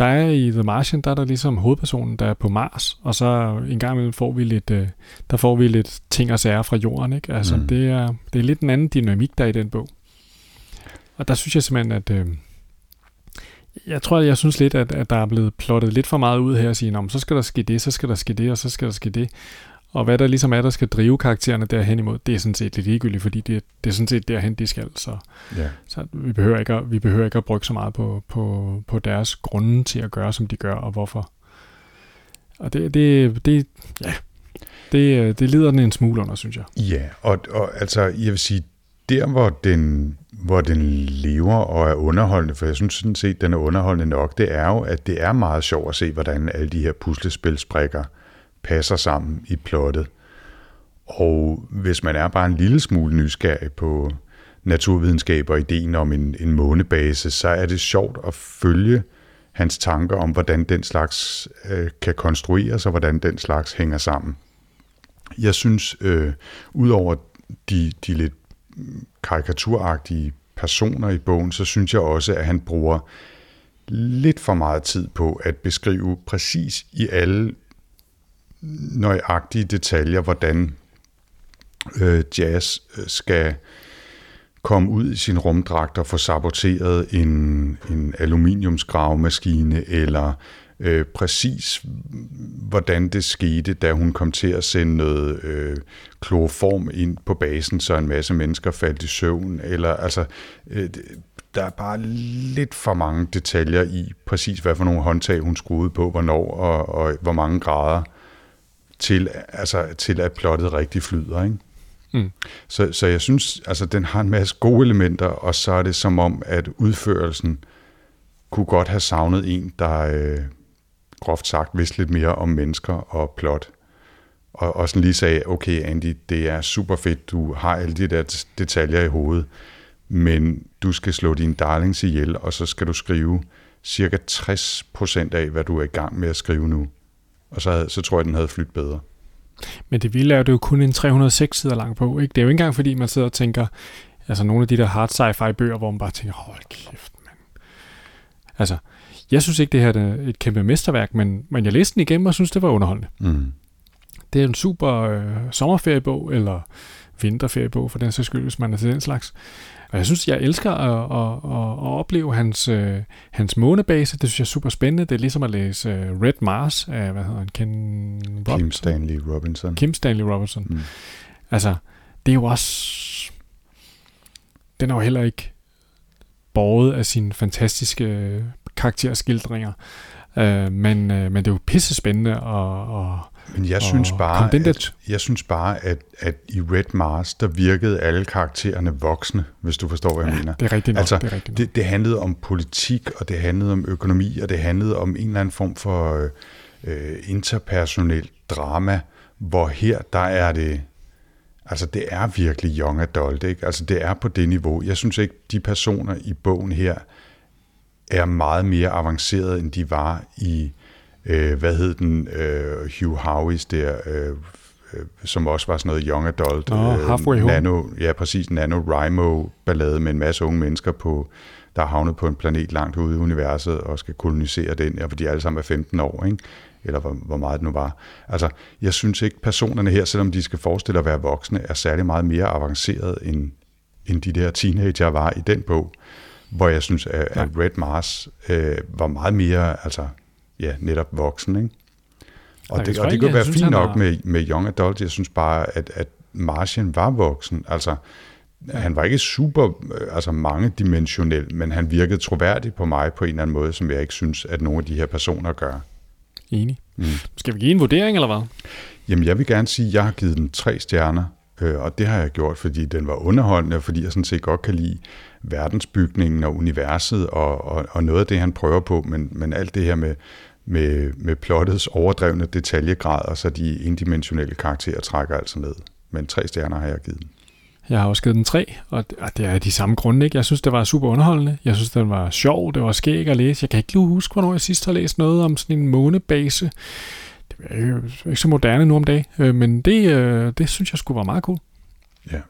der er i The Martian, der er der ligesom hovedpersonen, der er på Mars, og så en gang imellem får vi lidt, øh, der får vi lidt ting og sager fra jorden, ikke? Altså, mm. det, er, det er lidt en anden dynamik, der er i den bog. Og der synes jeg simpelthen, at øh, jeg tror, jeg synes lidt, at, at der er blevet plottet lidt for meget ud her og sige, så skal der ske det, så skal der ske det, og så skal der ske det. Og hvad der ligesom er, der skal drive karaktererne derhen imod, det er sådan set lidt ligegyldigt, fordi det, det er sådan set derhen, de skal. Så, ja. så vi, behøver ikke at, vi behøver ikke at bruge så meget på, på, på deres grunde til at gøre, som de gør, og hvorfor. Og det, det, det ja, det, det lider den en smule under, synes jeg. Ja, og, og altså, jeg vil sige, der hvor den, hvor den lever og er underholdende, for jeg synes sådan set, den er underholdende nok, det er jo, at det er meget sjovt at se, hvordan alle de her puslespilsbrikker passer sammen i plottet. Og hvis man er bare en lille smule nysgerrig på naturvidenskab og ideen om en, en månebase, så er det sjovt at følge hans tanker om, hvordan den slags øh, kan konstrueres, og hvordan den slags hænger sammen. Jeg synes, øh, udover de, de lidt karikaturagtige personer i bogen, så synes jeg også, at han bruger lidt for meget tid på at beskrive præcis i alle nøjagtige detaljer, hvordan øh, Jazz øh, skal komme ud i sin rumdragt og få saboteret en, en aluminiumsgravemaskine, eller øh, præcis hvordan det skete, da hun kom til at sende noget øh, kloroform ind på basen, så en masse mennesker faldt i søvn, eller altså, øh, der er bare lidt for mange detaljer i præcis, hvad for nogle håndtag hun skruede på, hvornår og, og hvor mange grader til, altså, til at plottet rigtig flyder. Ikke? Mm. Så, så jeg synes, altså, den har en masse gode elementer, og så er det som om, at udførelsen kunne godt have savnet en, der øh, groft sagt vidste lidt mere om mennesker og plot. Og, og sådan lige sagde, okay Andy, det er super fedt, du har alle de der detaljer i hovedet, men du skal slå dine darlings ihjel, og så skal du skrive cirka 60% af, hvad du er i gang med at skrive nu og så, havde, så tror jeg, den havde flyttet bedre. Men det vilde er det jo kun en 306 sider lang på. Ikke? Det er jo ikke engang, fordi man sidder og tænker, altså nogle af de der hard sci-fi bøger, hvor man bare tænker, hold kæft, mand. Altså, jeg synes ikke, det her er et kæmpe mesterværk, men, men jeg læste den igennem og synes, det var underholdende. Mm. Det er en super øh, sommerferiebog, eller vinterferiebog for den sags skyld, hvis man er til den slags. Og jeg synes, jeg elsker at, at, at, at opleve hans, øh, hans månebase. Det synes jeg er super spændende. Det er ligesom at læse øh, Red Mars af, hvad hedder han, Ken Robinson? Kim Stanley Robinson. Kim Stanley Robinson. Mm. Altså, det er jo også... Den er jo heller ikke båret af sine fantastiske øh, karakterskildringer. Øh, men, øh, men det er jo pisse spændende og, og men jeg synes bare, at, jeg synes bare, at, at i Red Mars, der virkede alle karaktererne voksne, hvis du forstår, hvad jeg ja, mener. det er rigtigt nok. Altså, det, er rigtigt nok. Det, det handlede om politik, og det handlede om økonomi, og det handlede om en eller anden form for øh, interpersonel drama, hvor her, der er det, altså det er virkelig young adult, ikke? Altså det er på det niveau. Jeg synes ikke, de personer i bogen her er meget mere avancerede, end de var i øh, hvad hed den, øh, Hugh Howie's der, øh, øh, som også var sådan noget young adult. Oh, øh, halfway home. Nano, ja, præcis, Nano Rimo ballade med en masse unge mennesker, på, der er havnet på en planet langt ude i universet og skal kolonisere den, fordi de alle sammen er 15 år, ikke? eller hvor, hvor meget det nu var. Altså, jeg synes ikke, personerne her, selvom de skal forestille at være voksne, er særlig meget mere avanceret end, end de der teenager var i den bog, hvor jeg synes, at, at Red Mars øh, var meget mere, altså ja, netop voksen. Ikke? Og, det, og det kunne være synes, fint nok var... med, med Young Adult. Jeg synes bare, at, at Martian var voksen. Altså, ja. han var ikke super øh, altså mange-dimensionel, men han virkede troværdig på mig på en eller anden måde, som jeg ikke synes, at nogle af de her personer gør. Enig. Mm. Skal vi give en vurdering, eller hvad? Jamen, jeg vil gerne sige, at jeg har givet den tre stjerner, øh, og det har jeg gjort, fordi den var underholdende, fordi jeg sådan set godt kan lide verdensbygningen og universet og, og, og noget af det, han prøver på, men, men alt det her med med, med plottets overdrevne detaljegrad, og så de indimensionelle karakterer trækker altså ned. Men tre stjerner har jeg givet den. Jeg har også givet den tre, og det er de samme grunde. Ikke? Jeg synes, det var super underholdende. Jeg synes, den var sjov. Det var skæg at læse. Jeg kan ikke lige huske, hvornår jeg sidst har læst noget om sådan en månebase. Det er ikke så moderne nu om dagen, øh, men det, øh, det synes jeg skulle være meget cool. Ja.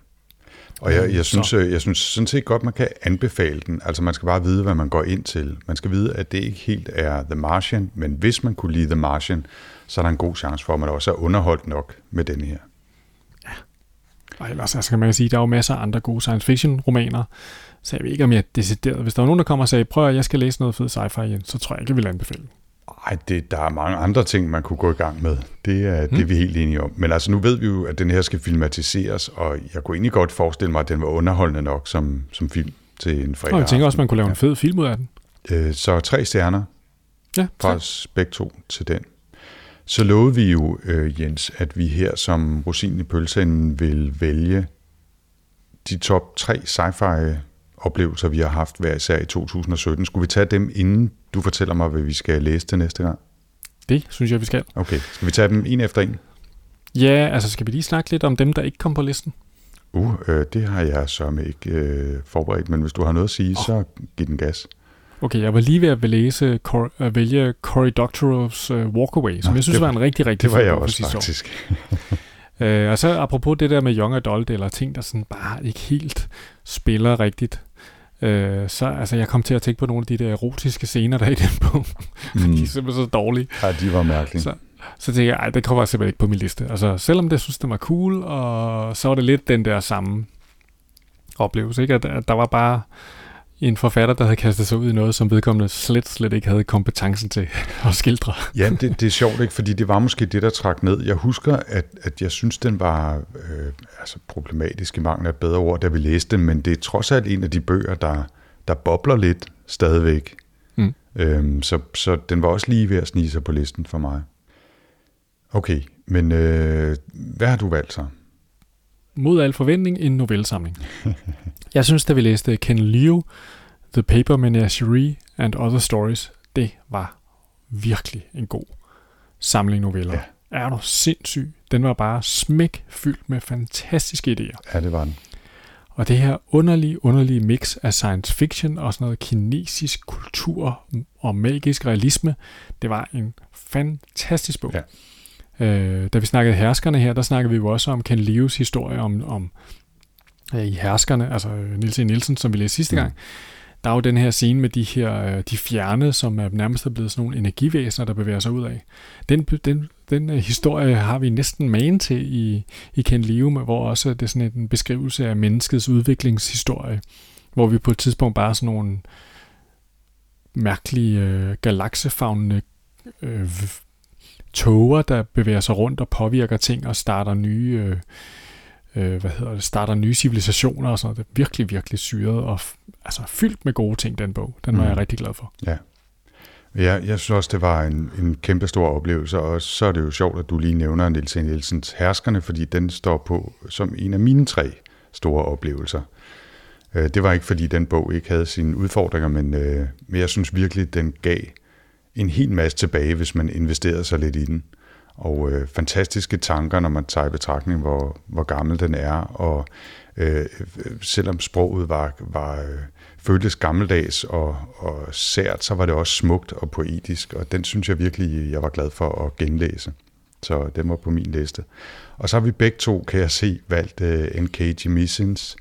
Og jeg, jeg, synes, jeg, øh, jeg synes sådan set godt, man kan anbefale den. Altså man skal bare vide, hvad man går ind til. Man skal vide, at det ikke helt er The Martian, men hvis man kunne lide The Martian, så er der en god chance for, at man også er underholdt nok med den her. Ja. Og ellers altså, kan man sige, der er jo masser af andre gode science fiction romaner, så jeg ved ikke, om jeg decideret. Hvis der var nogen, der kommer og sagde, prøv at jeg skal læse noget fed sci-fi igen, så tror jeg ikke, jeg vil anbefale Nej, det, der er mange andre ting, man kunne gå i gang med. Det er, hmm. det er vi helt enige om. Men altså, nu ved vi jo, at den her skal filmatiseres, og jeg kunne egentlig godt forestille mig, at den var underholdende nok som, som film til en fredag. Og jeg tænker også, man kunne lave en fed film ud af den. Øh, så tre stjerner ja, fra begge to til den. Så lovede vi jo, øh, Jens, at vi her som rosin i pølsen vil vælge de top tre sci-fi oplevelser, vi har haft hver især i 2017. Skulle vi tage dem, inden du fortæller mig, hvad vi skal læse til næste gang? Det synes jeg, vi skal. Okay, skal vi tage dem en efter en? Ja, altså skal vi lige snakke lidt om dem, der ikke kom på listen? Uh, øh, det har jeg så ikke øh, forberedt, men hvis du har noget at sige, oh. så giv den gas. Okay, jeg var lige ved at læse, Cor, uh, vælge Cory Doctorow's uh, Walkaway, som Nå, jeg synes var, var en rigtig, rigtig Det var jeg også, faktisk. uh, og så apropos det der med young adult, eller ting, der sådan bare ikke helt spiller rigtigt, øh, så altså, jeg kom til at tænke på nogle af de der erotiske scener, der er i den bog. Mm. de er simpelthen så dårlige. Ja, de var mærkelige. Så, så tænkte jeg, ej, det kommer simpelthen ikke på min liste. Altså, selvom det synes, det var cool, og så var det lidt den der samme oplevelse, ikke? At, at der var bare en forfatter, der havde kastet sig ud i noget, som vedkommende slet, slet ikke havde kompetencen til at skildre. Ja, det, det er sjovt ikke, fordi det var måske det, der trak ned. Jeg husker, at, at jeg synes, den var øh, altså problematisk i mangel af bedre ord, da vi læste den, men det er trods alt en af de bøger, der, der bobler lidt stadigvæk. Mm. Øhm, så, så den var også lige ved at snige sig på listen for mig. Okay, men øh, hvad har du valgt så? Mod al forventning en novellesamling. jeg synes, da vi læste Ken Liu, The Paper Menagerie and Other Stories, det var virkelig en god samling noveller. Ja. Er du sindssyg? Den var bare smæk fyldt med fantastiske idéer. Ja, det var den. Og det her underlige, underlige mix af science fiction og sådan noget kinesisk kultur og magisk realisme, det var en fantastisk bog. Ja. Øh, da vi snakkede herskerne her, der snakkede vi jo også om Ken Lius historie om, om øh, i herskerne, altså Nils E. Nielsen, som vi læste sidste mm. gang. der er jo den her scene med de her, øh, de fjerne, som er nærmest er blevet sådan nogle energivæsener, der bevæger sig ud af. Den, den, den uh, historie har vi næsten magen til i, i Ken Liu, hvor også det er sådan en beskrivelse af menneskets udviklingshistorie, hvor vi på et tidspunkt bare sådan nogle mærkelige øh, galaksefagnende øh, toger, der bevæger sig rundt og påvirker ting og starter nye, øh, øh, hvad hedder det, starter nye civilisationer og sådan noget. Det er virkelig, virkelig syret og altså, fyldt med gode ting, den bog. Den var mm. jeg rigtig glad for. Ja. Ja, jeg synes også, det var en, en kæmpe stor oplevelse, og så er det jo sjovt, at du lige nævner Niels Nielsens Herskerne, fordi den står på som en af mine tre store oplevelser. Øh, det var ikke, fordi den bog ikke havde sine udfordringer, men, øh, men jeg synes virkelig, den gav en hel masse tilbage, hvis man investerede sig lidt i den. Og øh, fantastiske tanker, når man tager i betragtning, hvor, hvor gammel den er, og øh, selvom sproget var, var øh, føltes gammeldags og, og sært, så var det også smukt og poetisk, og den synes jeg virkelig, jeg var glad for at genlæse. Så den var på min liste. Og så har vi begge to, kan jeg se, valgt uh, N.K. Jemisins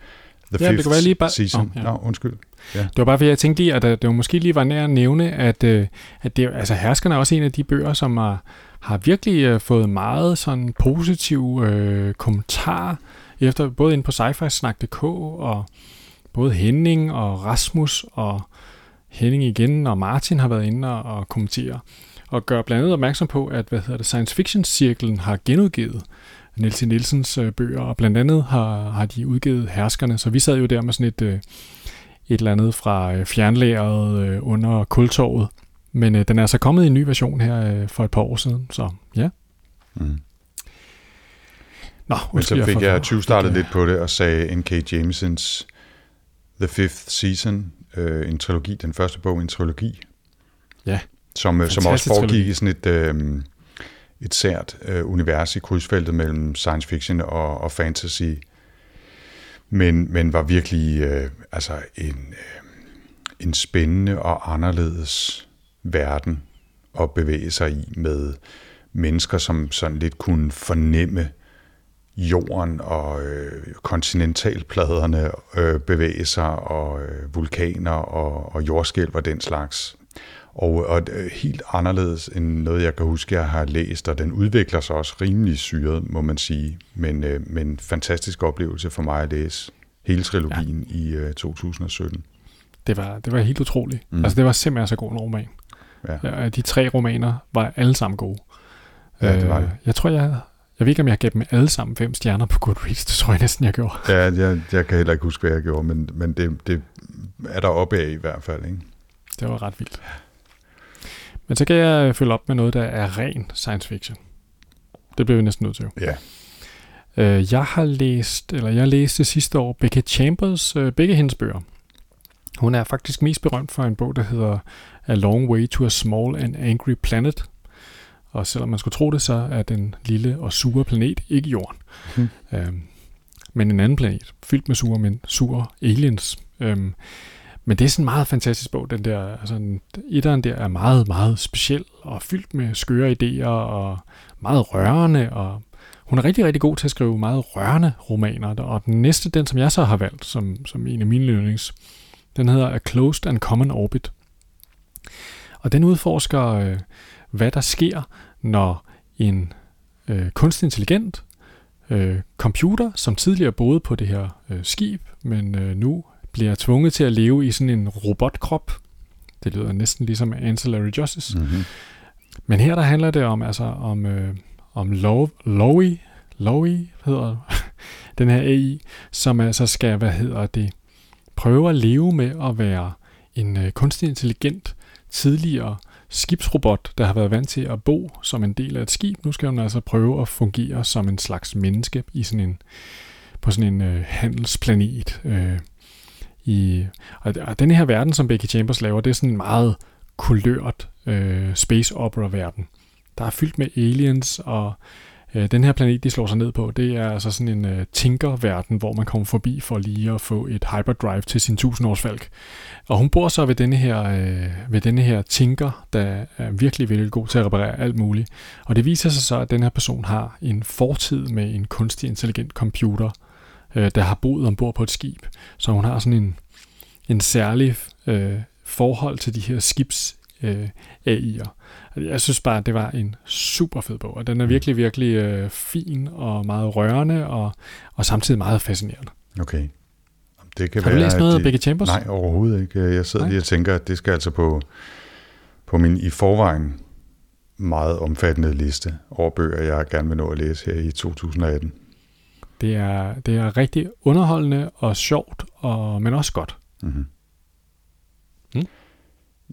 The ja, Fifth det kan være lige bare... Season. Oh, ja. Nå, undskyld. Ja. Det var bare, fordi jeg tænkte lige, at øh, det var måske lige var nær at nævne, at, øh, at det, altså, Herskerne er også en af de bøger, som har, har virkelig øh, fået meget sådan positiv øh, kommentar, efter både ind på sci-fi og både Henning og Rasmus og Henning igen og Martin har været inde og, og kommentere. Og gør blandt andet opmærksom på, at hvad hedder det, Science Fiction Cirklen har genudgivet Nielsen Nielsens øh, bøger, og blandt andet har, har de udgivet Herskerne, så vi sad jo der med sådan et, øh, et eller andet fra øh, fjernlæret øh, under kultorvet, men øh, den er så kommet i en ny version her øh, for et par år siden, så ja. Mm. Nå, Men så fik jeg 20 startet lidt på det og sagde N.K. Jamesons The Fifth Season, øh, en trilogi, den første bog, en trilogi. Ja. Som, øh, som også foregik trilogi. i sådan et, øh, et sært øh, univers i krydsfeltet mellem science fiction og, og fantasy, men, men var virkelig øh, altså en, øh, en spændende og anderledes verden at bevæge sig i med mennesker, som sådan lidt kunne fornemme jorden og øh, kontinentalpladerne øh, bevæge sig, og øh, vulkaner og, og jordskælv og den slags. Og, og helt anderledes end noget, jeg kan huske, jeg har læst, og den udvikler sig også rimelig syret, må man sige. Men, øh, men fantastisk oplevelse for mig at læse hele trilogien ja. i øh, 2017. Det var, det var helt utroligt. Mm. Altså, det var simpelthen så god en roman. Ja. De tre romaner var alle sammen gode. Ja, det var det. Øh, jeg tror, jeg, jeg ved ikke, om jeg gav dem alle sammen fem stjerner på Goodreads. Det tror jeg næsten, jeg gjorde. Ja, jeg, jeg kan heller ikke huske, hvad jeg gjorde, men, men det, det er der oppe af i hvert fald. Ikke? Det var ret vildt. Men så kan jeg følge op med noget, der er ren science fiction. Det bliver vi næsten nødt til. Ja. Øh, jeg har læst, eller jeg læste sidste år Becca Chambers, øh, begge hendes bøger. Hun er faktisk mest berømt for en bog, der hedder A Long Way to a Small and Angry Planet. Og selvom man skulle tro det, så er den lille og sure planet ikke jorden. Mm. Øhm, men en anden planet, fyldt med sure, men sure aliens. Øhm, men det er sådan en meget fantastisk bog, den der. Altså, etteren der er meget, meget speciel og fyldt med skøre idéer og meget rørende. Og hun er rigtig, rigtig god til at skrive meget rørende romaner. Og den næste, den som jeg så har valgt som, som en af mine yndlings, den hedder A Closed and Common Orbit. Og den udforsker, øh, hvad der sker, når en øh, kunstig intelligent øh, computer, som tidligere boede på det her øh, skib, men øh, nu bliver tvunget til at leve i sådan en robotkrop. Det lyder næsten ligesom Ancillary Justice. Mm-hmm. Men her der handler det om altså om øh, om Lowy, Lowy hedder den her AI, som altså skal, hvad hedder det, prøve at leve med at være en øh, kunstig intelligent tidligere skibsrobot, der har været vant til at bo som en del af et skib. Nu skal hun altså prøve at fungere som en slags menneske i sådan en, på sådan en øh, handelsplanet. Øh, i, og, og den her verden, som Becky Chambers laver, det er sådan en meget kulørt øh, space opera verden. Der er fyldt med aliens og Øh, den her planet, de slår sig ned på, det er altså sådan en øh, tinker-verden, hvor man kommer forbi for lige at få et hyperdrive til sin tusindårsfalk. Og hun bor så ved denne her, øh, ved denne her tinker, der er virkelig, virkelig god til at reparere alt muligt. Og det viser sig så, at den her person har en fortid med en kunstig intelligent computer, uh, der har boet ombord på et skib. Så hun har sådan en, en særlig øh, forhold til de her skibs øh, AI'er. Jeg synes bare, at det var en super fed bog, og den er Mm. virkelig, virkelig øh, fin og meget rørende, og, og samtidig meget fascinerende. Okay. Det kan Har du være, læst noget af Becky Chambers? Nej, overhovedet ikke. Jeg sidder Nej. lige og tænker, at det skal altså på, på min i forvejen meget omfattende liste over bøger, jeg gerne vil nå at læse her i 2018. Det er, det er rigtig underholdende og sjovt, og, men også godt. Mm-hmm. Mm.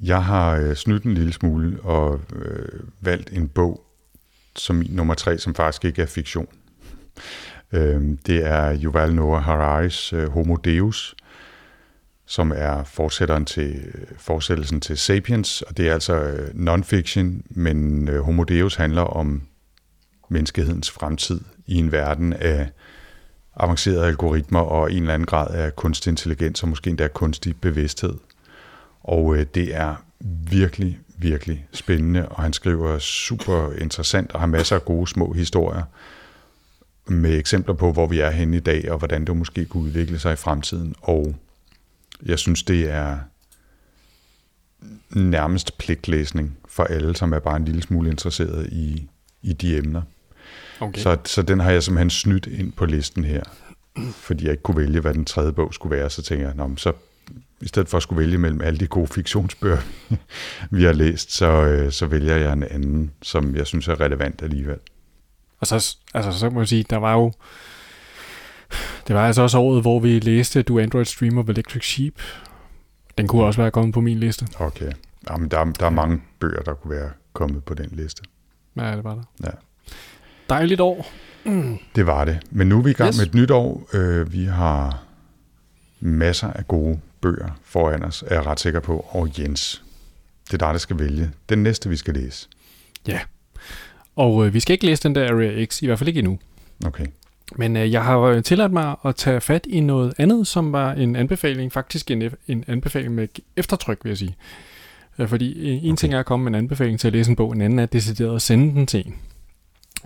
Jeg har øh, snydt en lille smule og øh, valgt en bog som min nummer tre, som faktisk ikke er fiktion. Øh, det er Yuval Noah Hararis øh, Homo Deus, som er fortsætteren til øh, fortsættelsen til Sapiens, og det er altså øh, non-fiction, men øh, Homo Deus handler om menneskehedens fremtid i en verden af avancerede algoritmer og en eller anden grad af kunstig intelligens og måske endda kunstig bevidsthed. Og øh, det er virkelig, virkelig spændende, og han skriver super interessant og har masser af gode små historier med eksempler på, hvor vi er henne i dag, og hvordan det måske kunne udvikle sig i fremtiden. Og jeg synes, det er nærmest pligtlæsning for alle, som er bare en lille smule interesseret i, i de emner. Okay. Så, så den har jeg simpelthen snydt ind på listen her, fordi jeg ikke kunne vælge, hvad den tredje bog skulle være. Så tænker jeg, så i stedet for at skulle vælge mellem alle de gode fiktionsbøger, vi har læst, så, øh, så vælger jeg en anden, som jeg synes er relevant alligevel. Og så, altså, så må jeg sige, der var jo... Det var altså også året, hvor vi læste Do Android Stream of Electric Sheep. Den kunne også være kommet på min liste. Okay. Jamen, der, er- der er mange bøger, der kunne være kommet på den liste. Ja, det var der. Ja. Dejligt år. Det var det. Men nu er vi i gang Yes. med et nyt år. Øh, vi har masser af gode bøger foran os, er jeg ret sikker på. Og Jens, det er dig, der skal vælge. Den næste, vi skal læse. Ja. Og øh, vi skal ikke læse den der Area X, i hvert fald ikke endnu. Okay. Men øh, jeg har øh, tilladt mig at tage fat i noget andet, som var en anbefaling, faktisk en, en anbefaling med eftertryk, vil jeg sige. Øh, fordi øh, en. Okay. ting er at komme med en anbefaling til at læse en bog, en anden er decideret at sende den til en.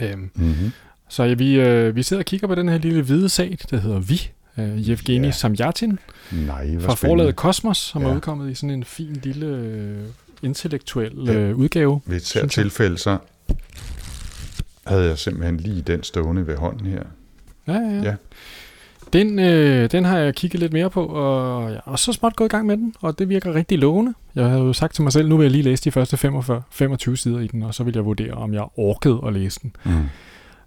Øhm, Mm-hmm. så ja, vi, øh, vi sidder og kigger på den her lille hvide sag, der hedder Vi, øh, Yevgeni Ja. Samyatin, Nej, fra forlaget Kosmos, som ja. er Ja. udkommet i sådan en fin lille øh, intellektuel Ja. øh, udgave. Ved et særligt tilfælde, så havde jeg simpelthen lige den stående ved hånden her. Ja, ja, ja. Ja. Den, øh, den har jeg kigget lidt mere på, og jeg er så småt gået i gang med den, og det virker rigtig lovende. Jeg havde jo sagt til mig selv, nu vil jeg lige læse de første 45, 25 sider i den, og så vil jeg vurdere, om jeg orkede at læse den. Mm.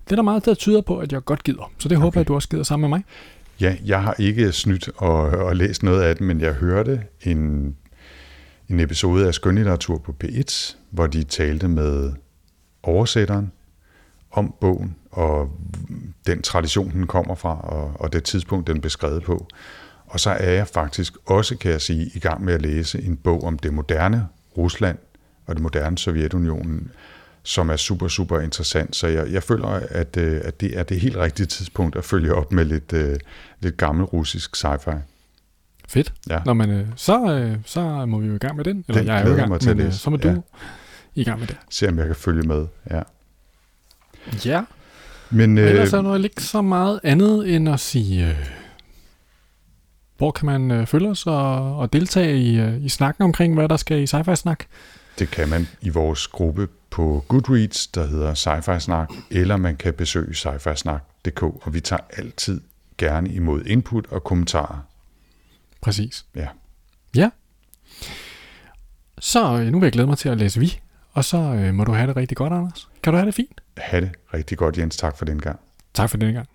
Det er der meget, der tyder på, at jeg godt gider. Så det okay. håber jeg, at du også gider sammen med mig. Ja, jeg har ikke snydt og, og læst noget af den, men jeg hørte en, en episode af Skønlitteratur på P1, hvor de talte med oversætteren om bogen, og den tradition, den kommer fra, og, og det tidspunkt, den er beskrevet på. Og så er jeg faktisk også, kan jeg sige, i gang med at læse en bog om det moderne Rusland og det moderne Sovjetunionen, som er super, super interessant. Så jeg, jeg føler, at, øh, at det er det helt rigtige tidspunkt at følge op med lidt, øh, lidt gammel russisk sci-fi. Fedt. Ja. Nå, men øh, så, så må vi jo i gang med den. Eller Den jeg er jo i gang, mig til at men øh, læse. så må du Ja. i gang med det. Se om jeg kan følge med. Ja. Ja. Men Øh, Ellers er der ikke så meget andet end at sige, øh, hvor kan man øh, følge os og, og deltage i, øh, i snakken omkring, hvad der skal i sci-fi snak? det kan man i vores gruppe på Goodreads, der hedder Sci-Fi Snak, eller man kan besøge sci-fi-snak.dk, og vi tager altid gerne imod input og kommentarer. Præcis. Ja. Ja. Så øh, nu vil jeg glæde mig til at læse vi, og så øh, må du have det rigtig godt, Anders. Kan du have det fint? Ha' det rigtig godt, Jens. Tak for den gang. Tak for den gang.